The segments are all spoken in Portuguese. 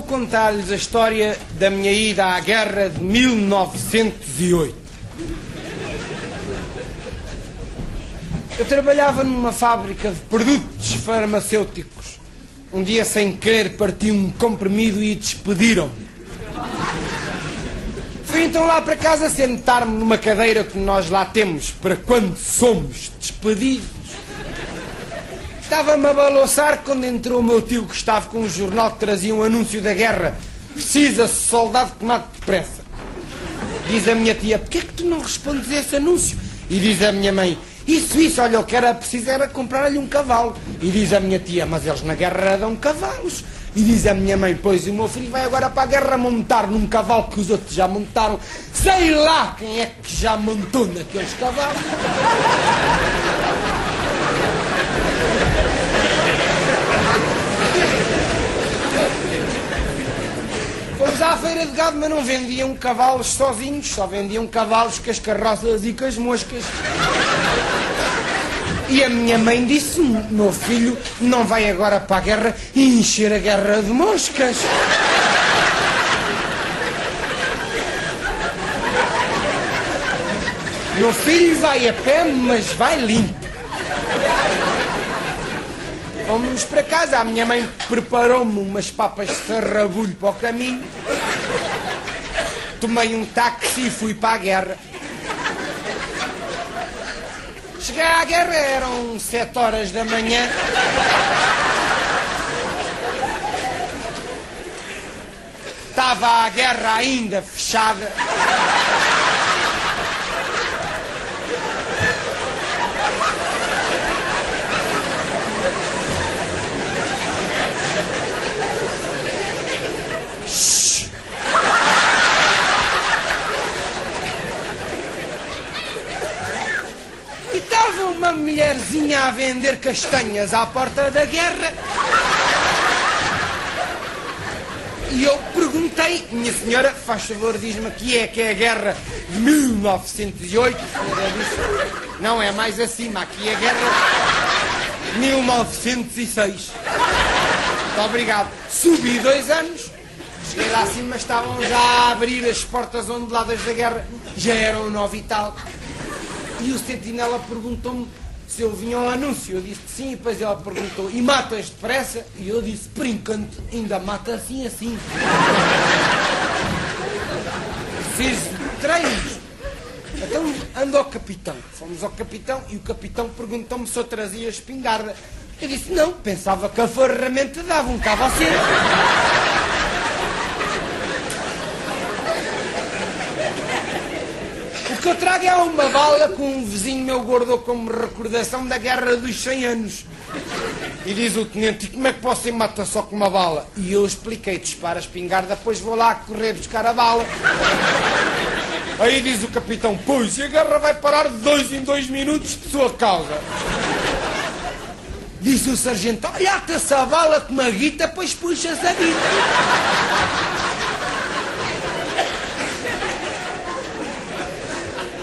vou contar-lhes a história da minha ida à guerra de 1908. Eu trabalhava numa fábrica de produtos farmacêuticos. Um dia, sem querer, parti um comprimido e despediram-me. Fui então lá para casa sentar-me numa cadeira que nós lá temos para quando somos despedidos. Estava-me a balançar quando entrou o meu tio que estava com um jornal que trazia um anúncio da guerra. Precisa-se soldado tomado depressa. Diz a minha tia, porquê é que tu não respondes a esse anúncio? E diz a minha mãe, isso, isso, olha, o que era preciso era comprar-lhe um cavalo. E diz a minha tia, mas eles na guerra dão cavalos. E diz a minha mãe, pois o meu filho vai agora para a guerra montar num cavalo que os outros já montaram. Sei lá quem é que já montou naqueles cavalos. Fomos à feira de gado, mas não vendiam cavalos sozinhos, só vendiam cavalos com as carroças e com as moscas. E a minha mãe disse: meu filho não vai agora para a guerra encher a guerra de moscas. Meu filho vai a pé, mas vai limpo. Fomos para casa, a minha mãe preparou-me umas papas de sarrabulho para o caminho. Tomei um táxi e fui para a guerra. Cheguei à guerra, eram sete horas da manhã. Estava a guerra ainda fechada. Uma mulherzinha a vender castanhas à porta da guerra. E eu perguntei, minha senhora, faz favor, diz-me aqui é que é a guerra de 1908. A senhora disse, não é mais acima, aqui é a guerra de 1906. Muito obrigado. Subi dois anos, cheguei lá acima, estavam já a abrir as portas onduladas da guerra, já eram nove e tal. E o sentinela perguntou-me se eu vinha ao anúncio. Eu disse que sim, e depois ela perguntou, e matas depressa? E eu disse, enquanto, ainda mata assim, assim. Fiz treinos. Então ando ao capitão. Fomos ao capitão e o capitão perguntou-me se eu trazia espingarda. Eu disse, não, pensava que a ferramenta dava um cabo assim. O que eu trago é uma bala que um vizinho meu guardou como recordação da Guerra dos 100 Anos. E diz o tenente, e como é que você mata só com uma bala? E eu expliquei, dispara a espingarda, depois vou lá correr buscar a bala. Aí diz o capitão, pois, a guerra vai parar de dois em dois minutos de sua causa. Diz o sargento, olha até essa bala com uma guita, pois puxa-se a guita.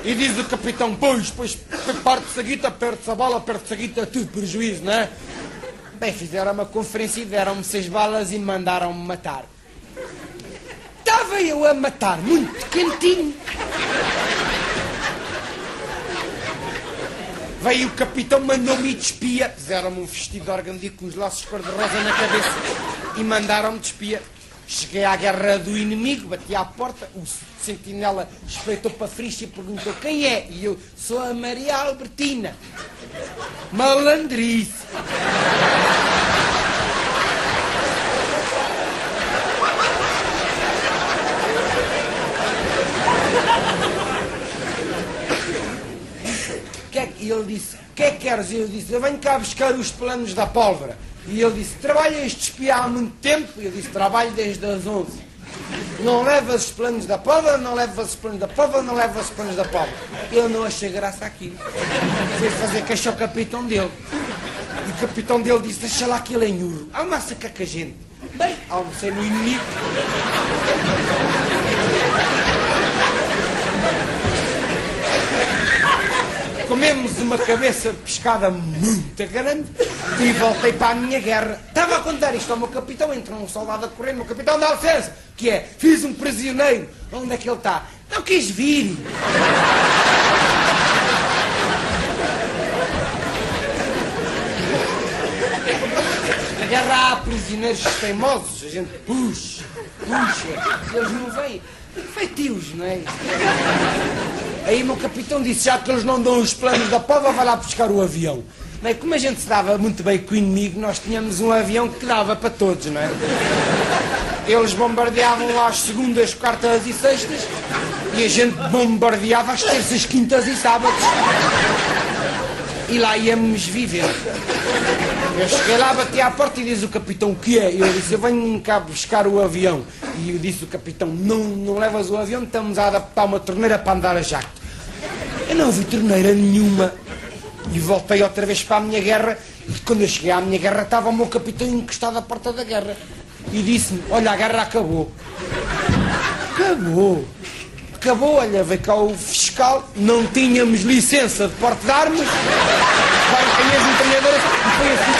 E diz o capitão, pois, pois, parte-se a guita, perde-se a bala, perde-se a guita, tudo prejuízo, não é? Bem, fizeram uma conferência e deram-me seis balas e mandaram-me matar. Estava eu a matar, muito quentinho. Veio o capitão, mandou-me de espia. Fizeram-me um vestido de organdia com os laços cor-de-rosa na cabeça e mandaram-me de. Cheguei à guerra do inimigo, bati à porta, o sentinela espreitou para a frixa e perguntou quem é? E eu, sou a Maria Albertina. Malandrice. É e ele disse, o que é que queres? E eu disse, eu venho cá buscar os planos da pólvora. E ele disse, trabalha este espiar há muito tempo? E eu disse, trabalho desde as 11. Não levas os planos da pólvora, não levas os planos da pólvora, não levas os planos da pólvora. Ele não achei graça aquilo. Foi fazer queixa ao capitão dele. E o capitão dele disse, deixa lá que ele é nhurro. Almoça cá com a gente. Bem, almocei no inimigo. Comemos uma cabeça de pescada muito grande e voltei para a minha guerra. Estava a contar isto ao meu capitão, entrou um soldado a correr, meu capitão dá licença, que é, fiz um prisioneiro. Onde é que ele está? Não quis vir. Há prisioneiros teimosos, a gente puxa, puxa, eles não vêm. Feitios, não é? Aí o meu capitão disse, já que eles não dão os planos da pova, vai lá buscar o avião. Bem, como a gente se dava muito bem com o inimigo, nós tínhamos um avião que dava para todos, não é? Eles bombardeavam lá as segundas, quartas e sextas e a gente bombardeava as terças, quintas e sábados. E lá íamos vivendo. Eu cheguei lá, bati à porta e diz o capitão, o que é? Eu disse, eu venho cá buscar o avião. E eu disse o capitão, não, não levas o avião, estamos a adaptar uma torneira para andar a jato. Eu não vi torneira nenhuma. E voltei outra vez para a minha guerra. E quando eu cheguei à minha guerra, estava o meu capitão encostado à porta da guerra. E disse-me, olha, a guerra acabou. Acabou. Acabou, olha, veio cá o fiscal, não tínhamos licença de porte de armas, vai apanhar as metralhadoras e foi assim.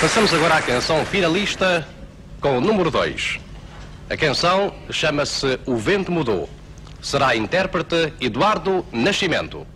Passamos agora à canção finalista com o número 2. A canção chama-se O Vento Mudou. Será intérprete Eduardo Nascimento.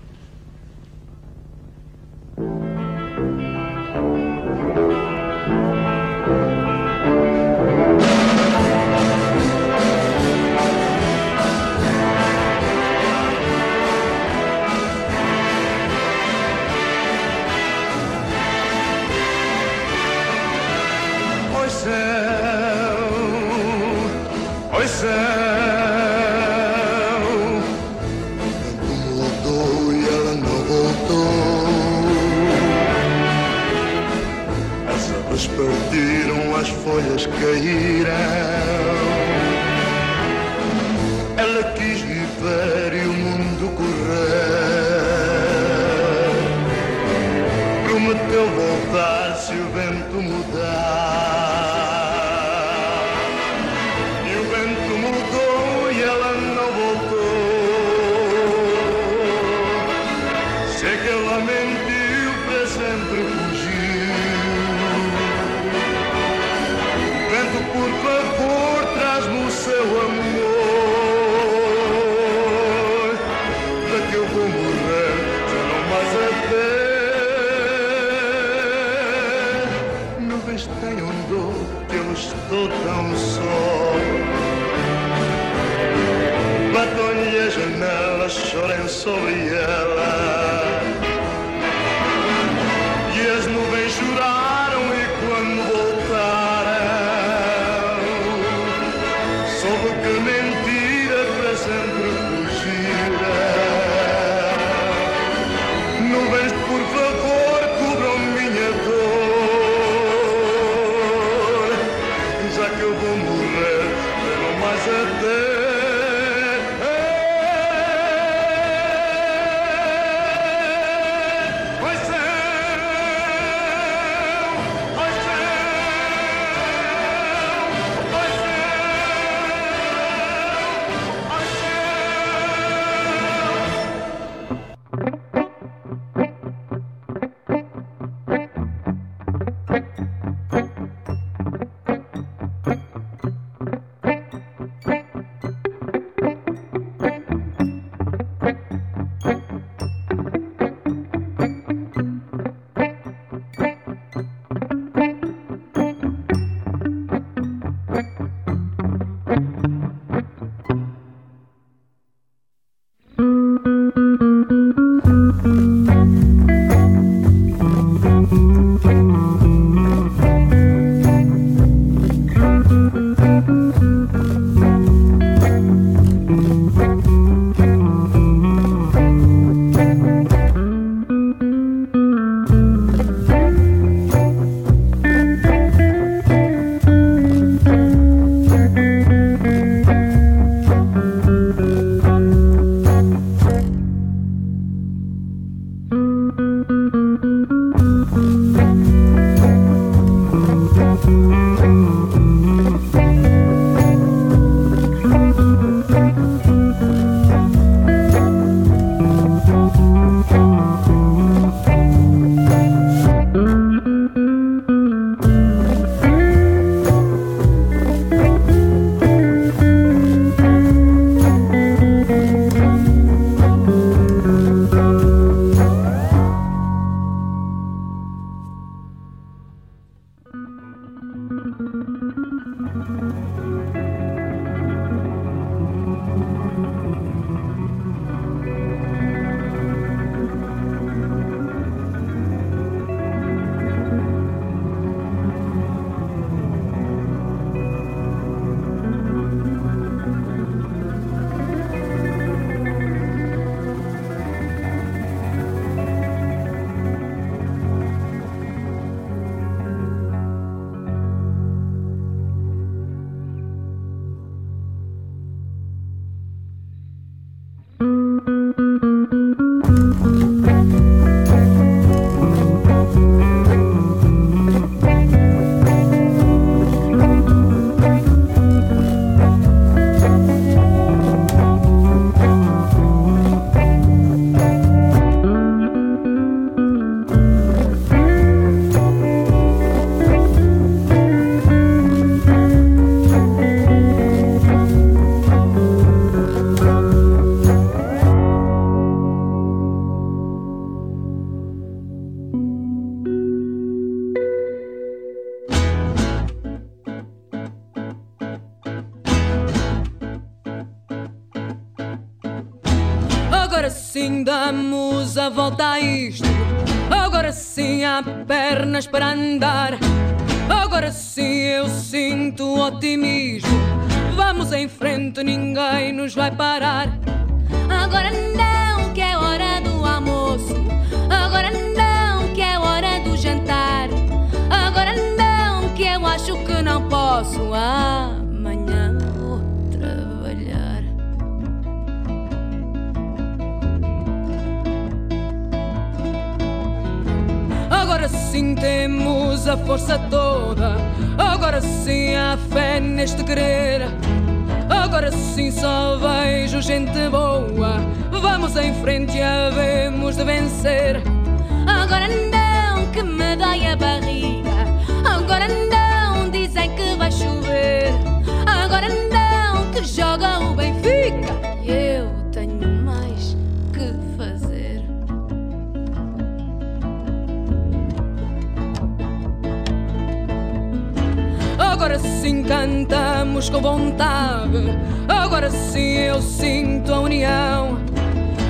cantamos com vontade. Agora sim eu sinto a união.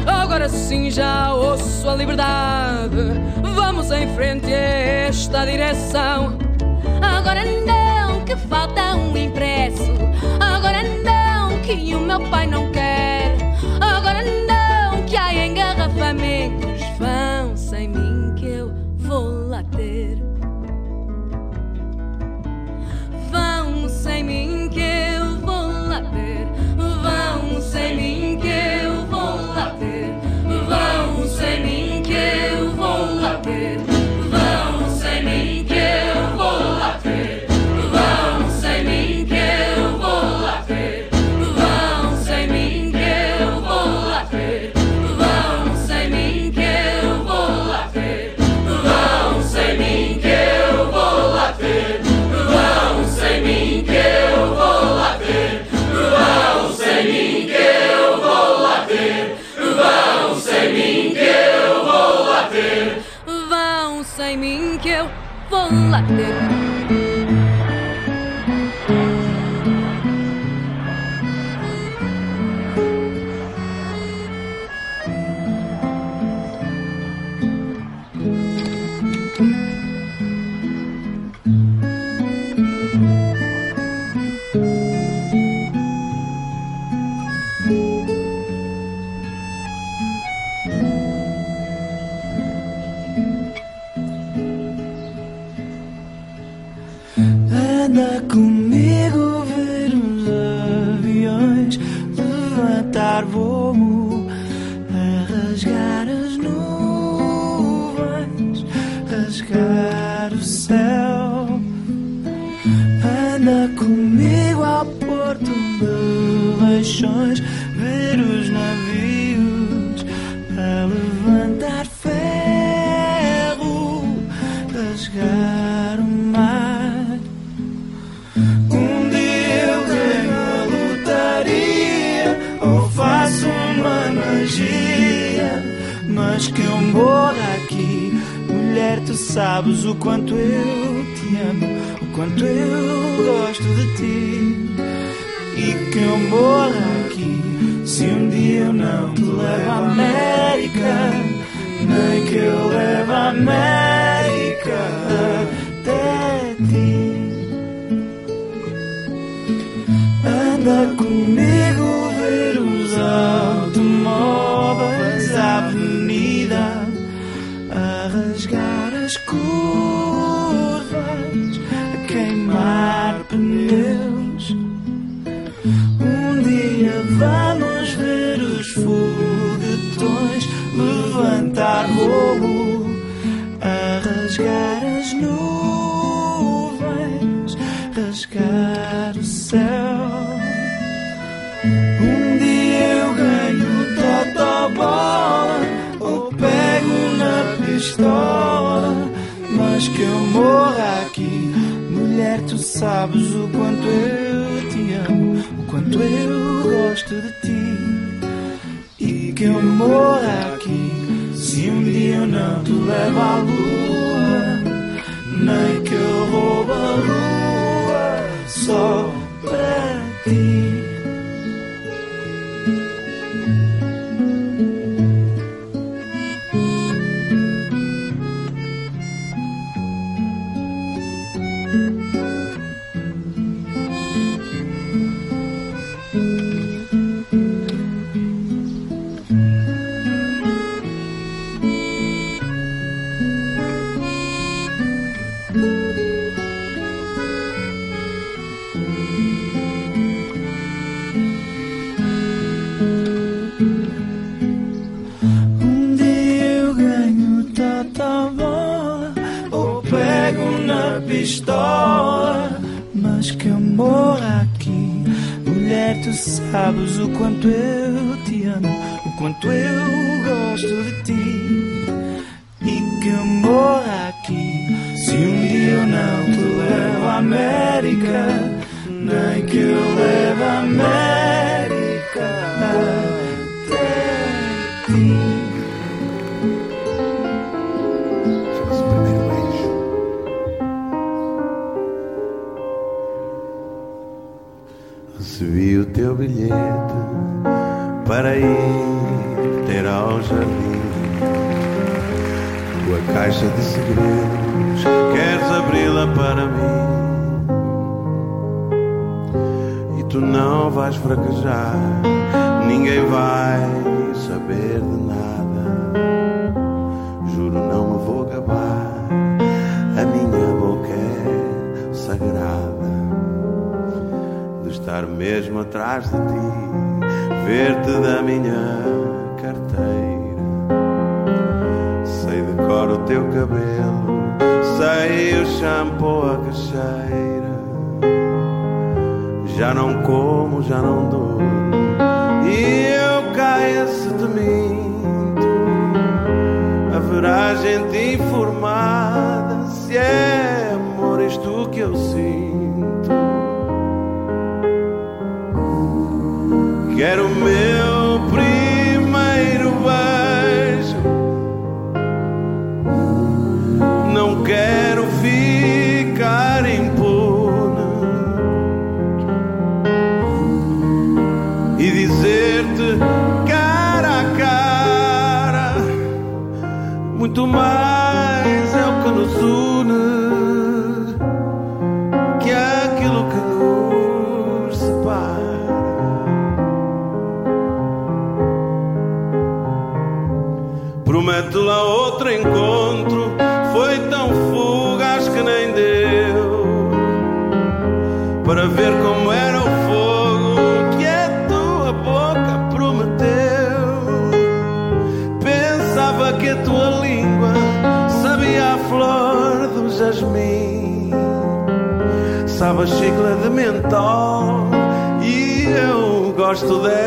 Agora sim já ouço a liberdade. Vamos em frente a esta direção. Agora não que falta um impresso. Agora não que o meu pai não quer. London sabes o quanto eu te amo, o quanto eu gosto de ti. E que eu morra aqui se um dia eu não te levo à América, nem que eu leve à América. levantar voo, a rasgar as nuvens, rasgar o céu. Um dia eu ganho totó bola, ou pego na pistola, mas que eu morra aqui. Mulher, tu sabes o quanto eu te amo, o quanto eu gosto de ti. que eu morra aqui se um dia eu não te levo à lua, nem que eu rouba a lua só para muito mais eu gosto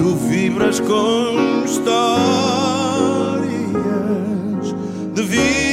tu vibras com histórias de viagens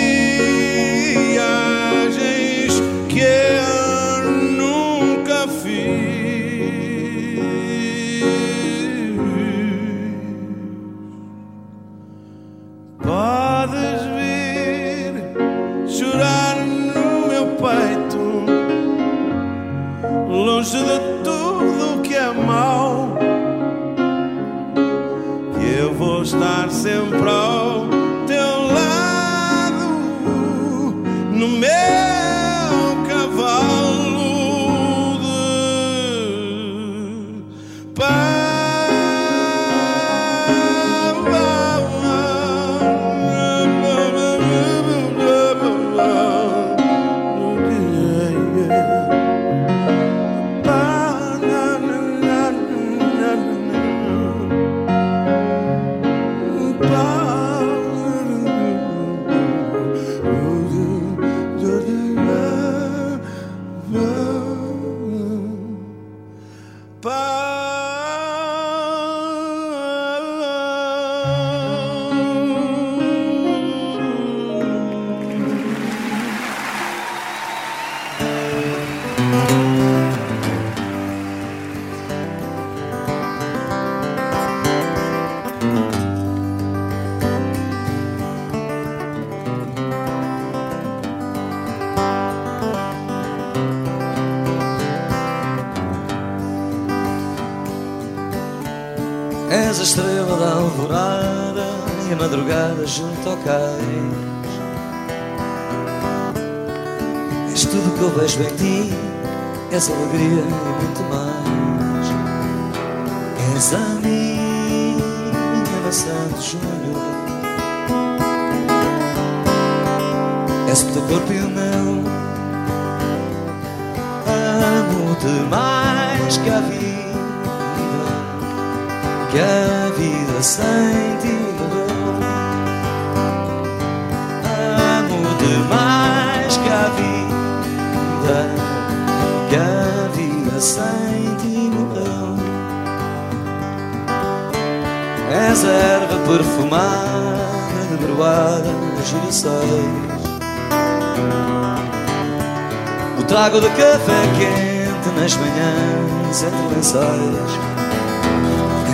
Trago de café quente nas manhãs entre lençóis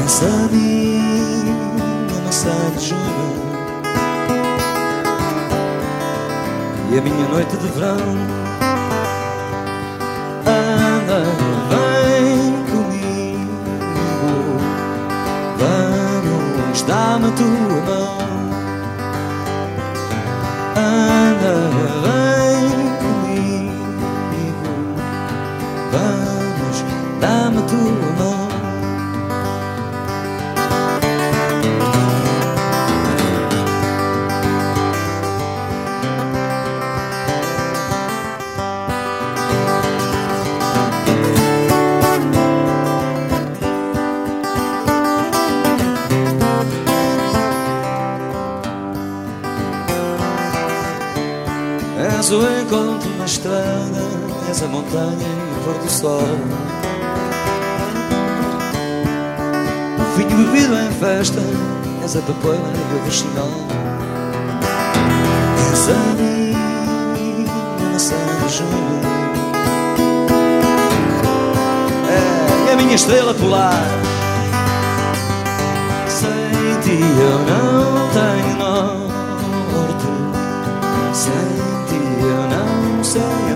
Essa minha maçã de junho E a minha noite de verão. Anda, vem comigo. Vamos, dá-me tua mão. Anda, És o encontro na estrada, és a montanha e o pôr do sol. O vinho bebido em festa, és a papoila e o roxinol. És a minha maçã de junho. É a minha estrela polar. Sem ti eu não tenho norte. Sem ti eu não sei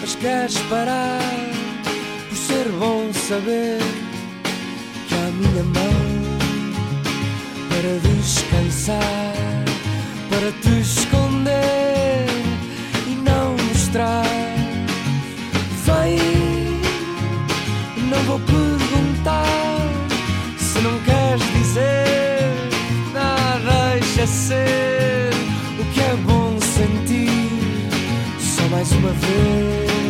mas queres parar por ser bom saber que a minha mão para descansar, para te esconder e não mostrar. Vem, não vou perguntar se não queres dizer nada, deixa ser mais uma vez,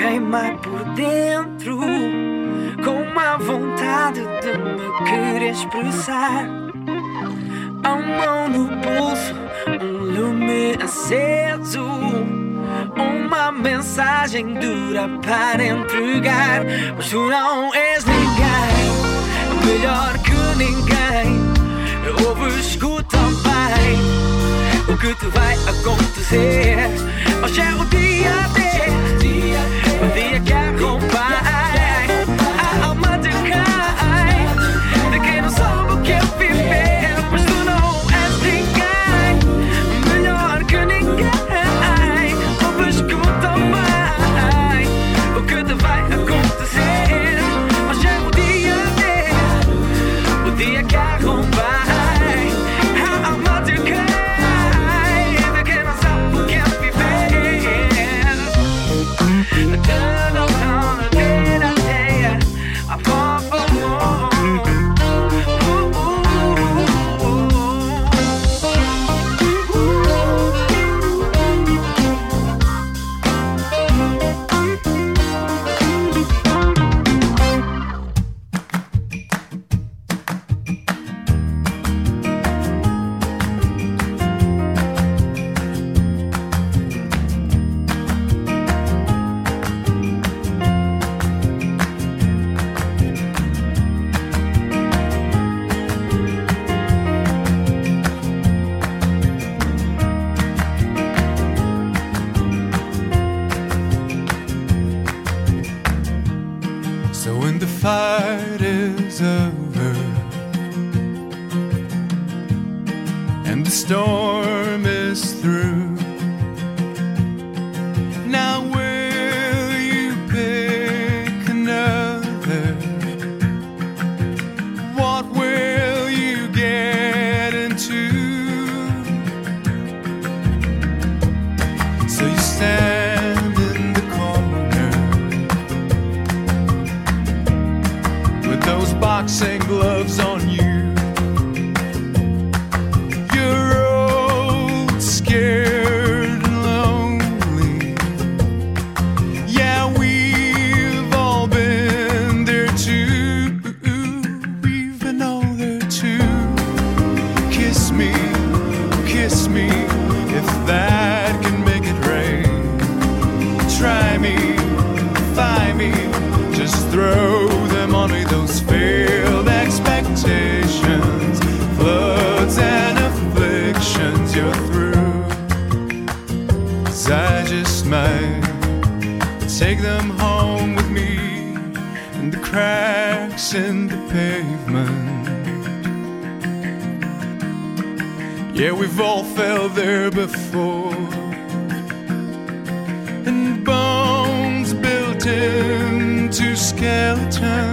queimar por dentro com uma vontade de me querer expressar. A mão no pulso, um lume aceso, uma mensagem dura para entregar. Mas tu não és ninguém, melhor que ninguém. Ouve, escuta bem o que te vai acontecer. Hoje é o dia D dia que acompanha into skeletons.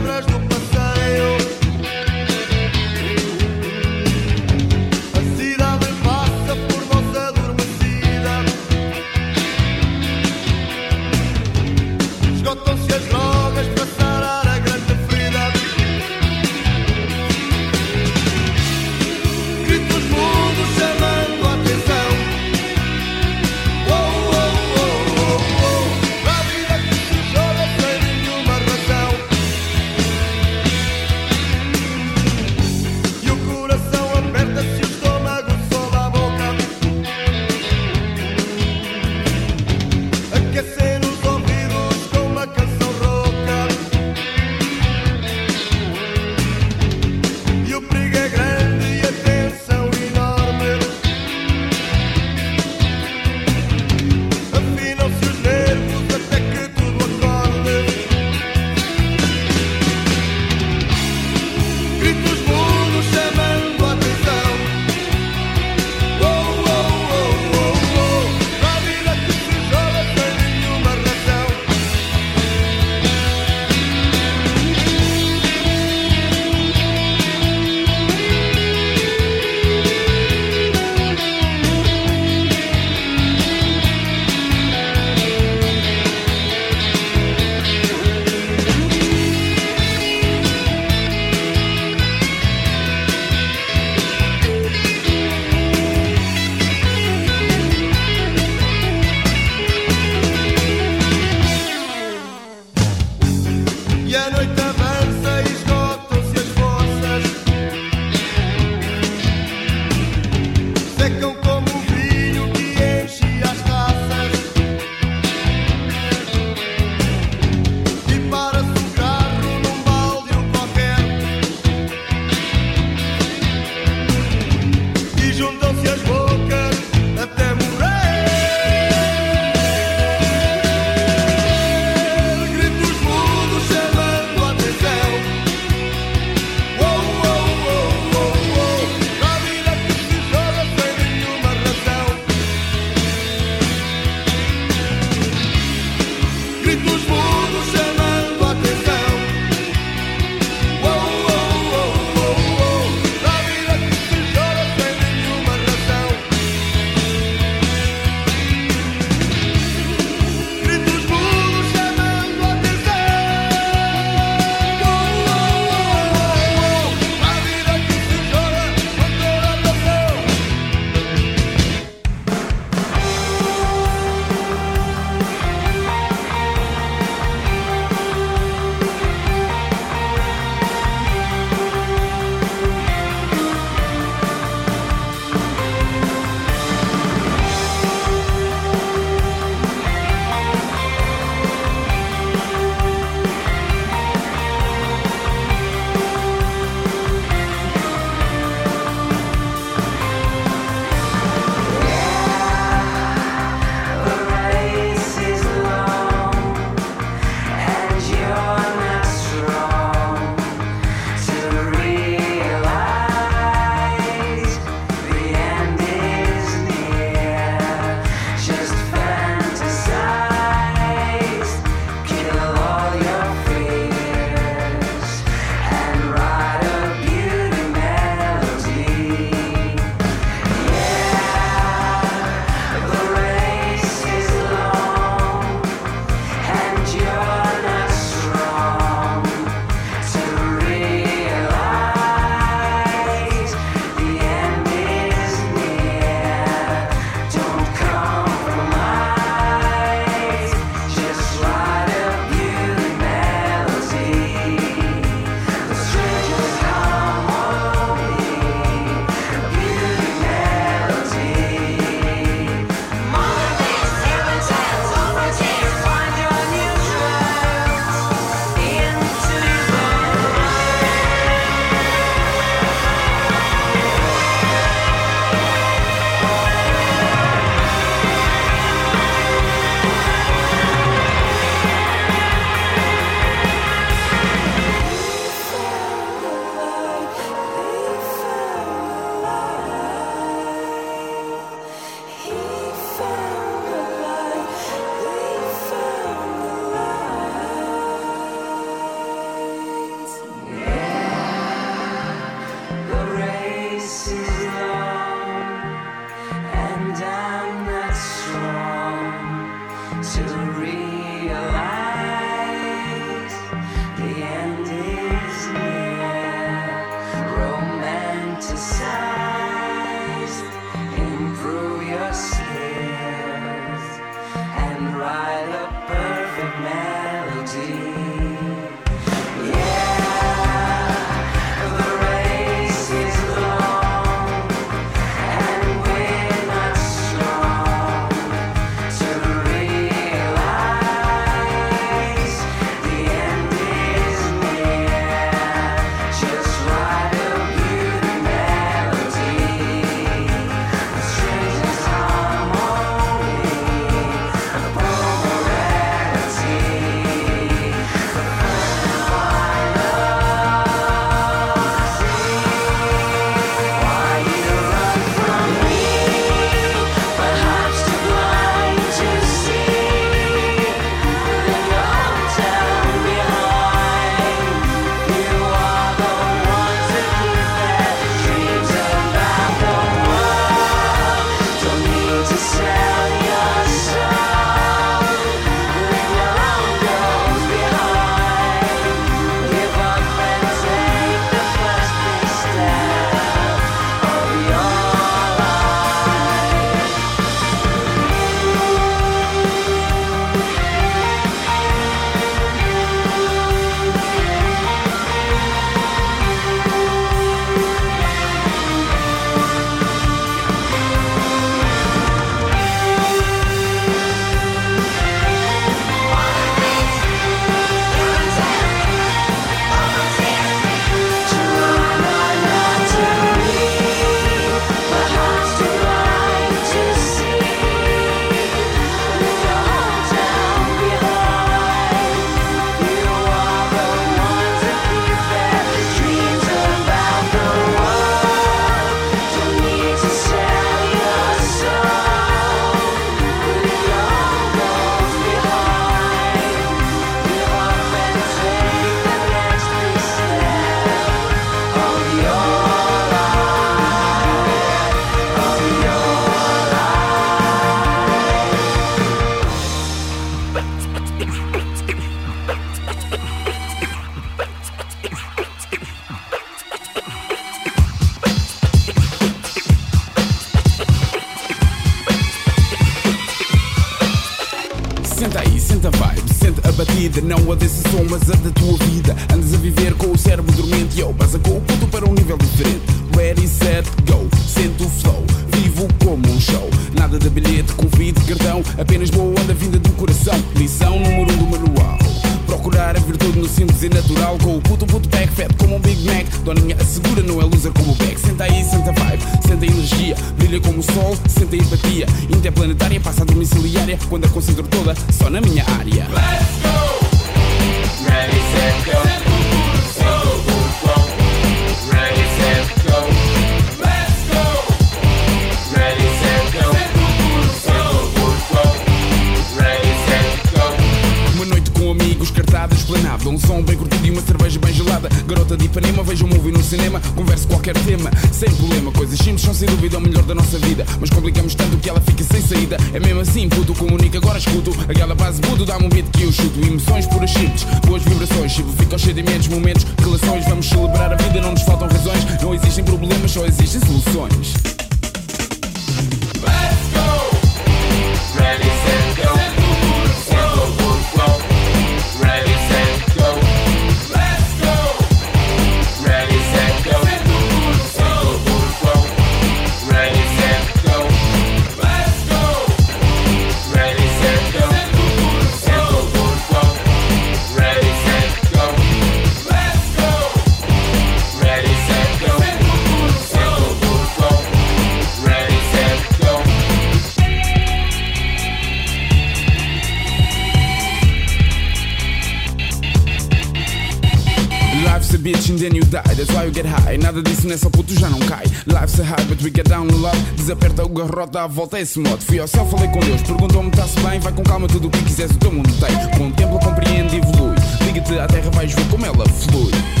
Desaperta o garrote, dá a volta a esse modo. Fui ao céu, falei com Deus, perguntou-me: está-se bem? Vai com calma, tudo o que quiseres, o teu mundo tem. Contempla, compreende, evolui. Liga-te à terra, vais ver como ela flui.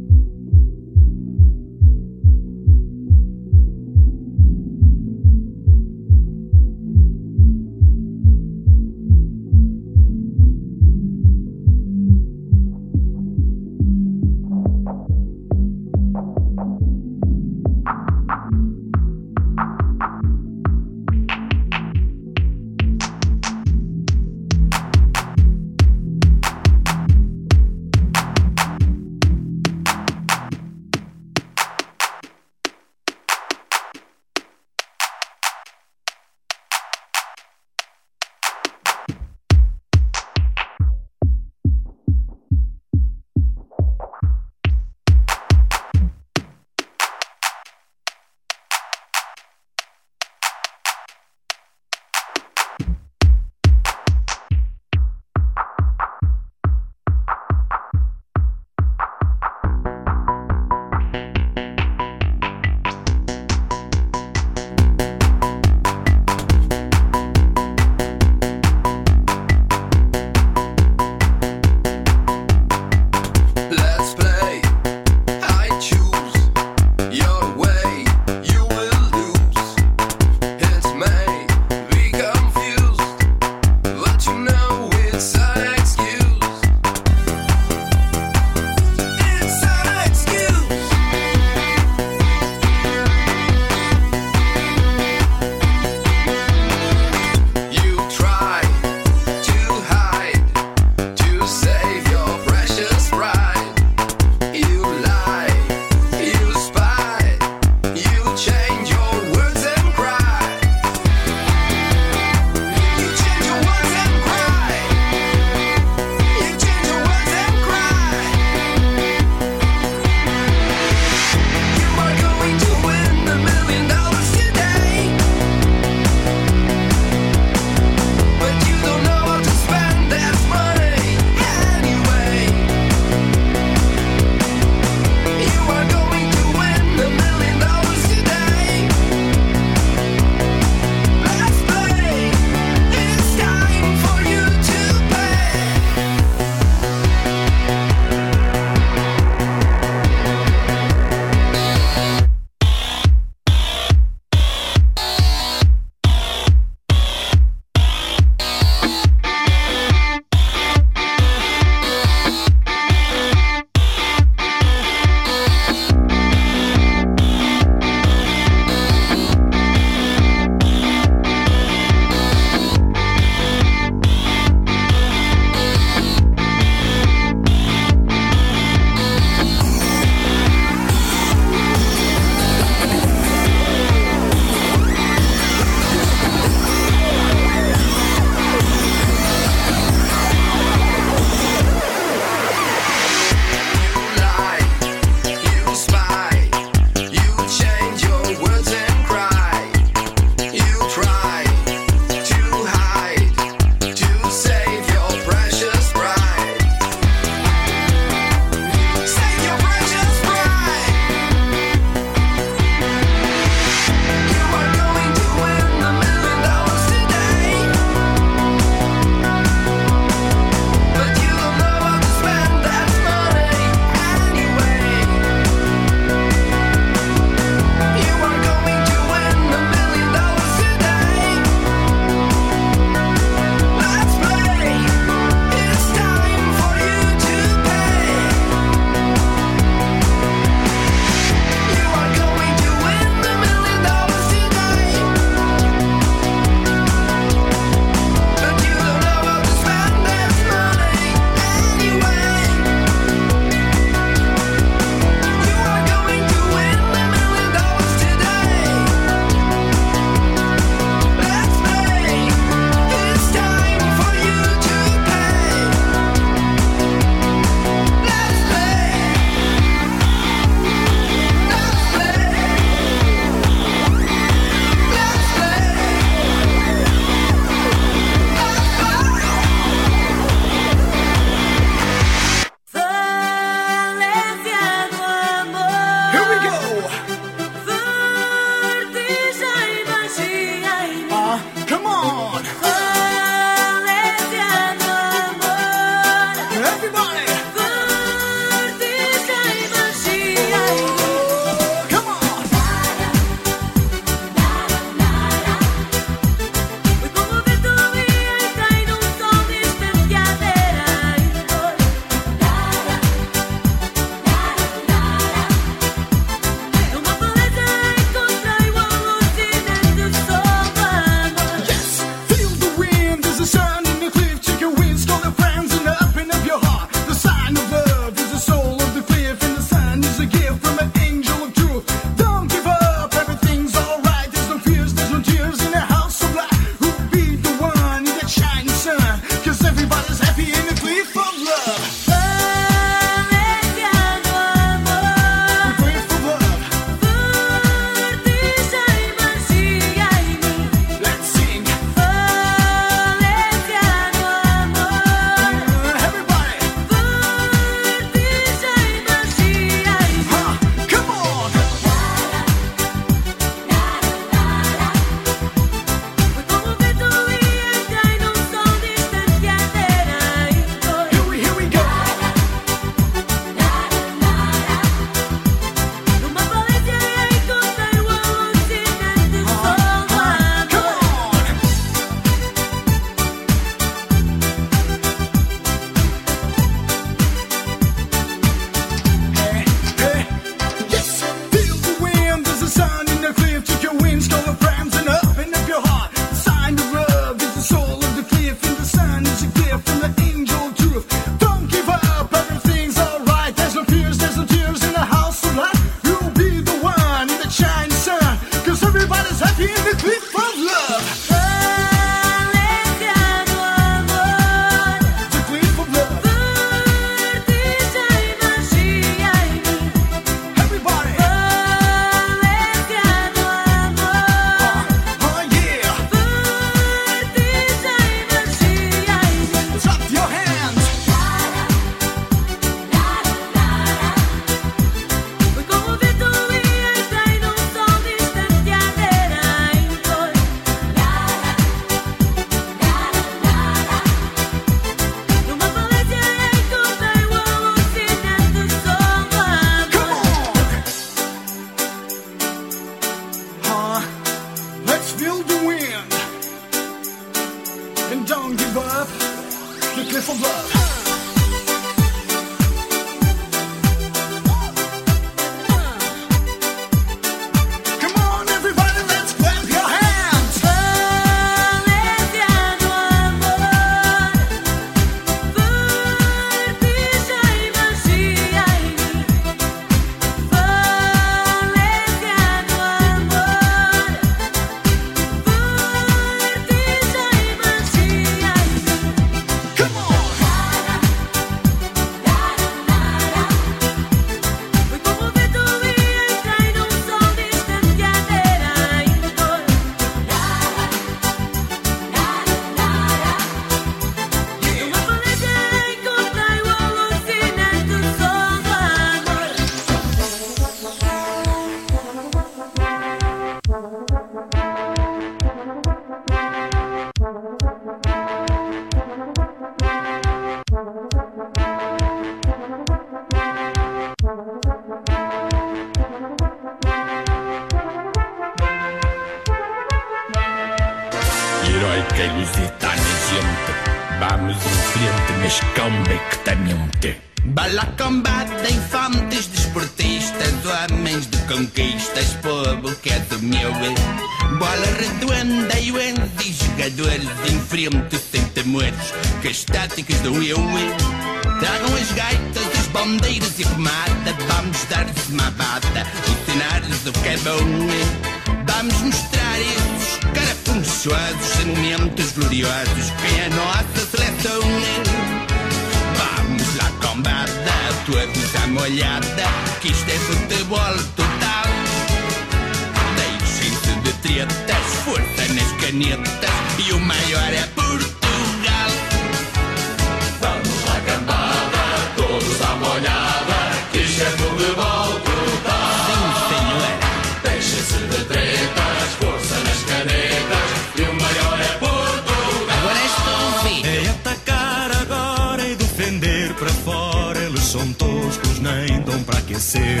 aparecer.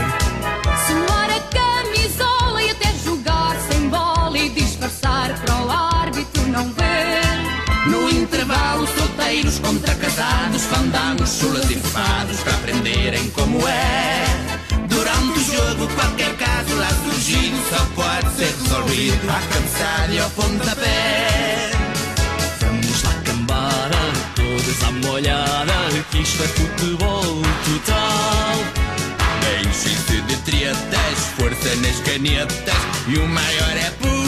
A camisola e até jogar sem bola e disfarçar para o árbitro não ver. No intervalo, solteiros contra casados, fandangos, chulas e fados para aprenderem como é. Durante o jogo, qualquer caso lá surgindo só pode ser resolvido a cansada e ao pontapé. Vamos lá, cambada, todas a molhada, que isto é futebol total. Cheio de tretas, força nas canetas E o maior é por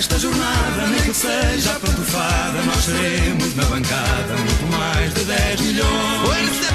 Nesta jornada, nem que seja a pantufada, nós teremos na bancada muito mais de 10 milhões.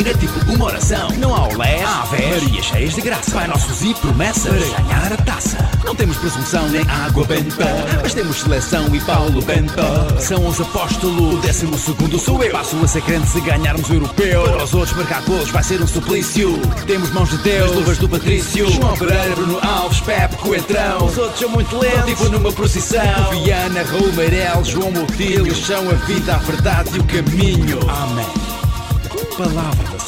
É tipo uma oração. Não há olés, há Marias cheias de graça. Pai nossos e promessas para ganhar a taça. Não temos presunção nem água benta, mas temos seleção e Paulo Benta. São os apóstolos, o décimo segundo sou eu. Passo a ser crente se ganharmos o europeu. Para os outros marcar golos vai ser um suplício. Temos mãos de Deus, as luvas do Patrício. João Pereira, Bruno Alves, Pepe, Coentrão. Os outros são muito lentos, tipo numa procissão. Viana, Raul Meirelles, João Moutinho. Eles são a vida, a verdade e o caminho. Amém. Palavra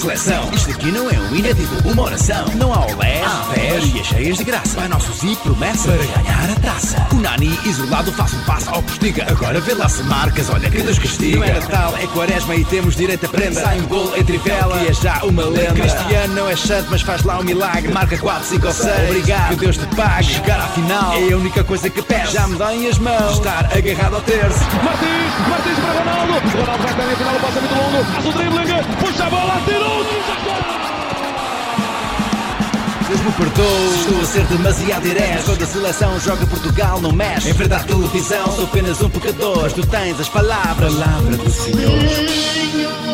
seleção. Isto aqui não é um hino, tipo uma oração. Não há olé, há fés e cheias de graça. Pai nossos e promessas para ganhar a taça. O Nani isolado faz um passo ao postiga. Agora vê lá se marcas, olha que Deus castiga. Não é Natal, é quaresma e temos direito a prenda. Sai um gol entre vela, que é já uma lenda. Cristiano não é santo, mas faz lá um milagre. Marca 4, 5 ou 6. Obrigado, que Deus te pague. Chegar à final é a única coisa que peço. Já me dão as mãos. Estar agarrado ao terço. Martins, Martins para Ronaldo. Ronaldo vai estar em final, é muito longo. Faz o dribbling, puxa a bola, tirou. Deus me perdoe, estou a ser demasiado direto. Quando a seleção joga Portugal, não mexe. Em à televisão, sou apenas um pecador. Mas tu tens as palavras, palavra do Senhor.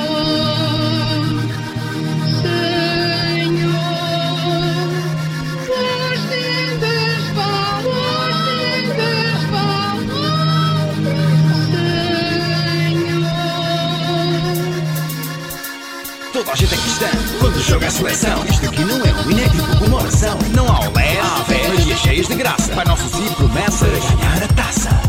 Quando joga a seleção. Isto aqui não é um é tipo uma oração. Não há olé, há fé, cheias de graça. Pai nossos e promessas.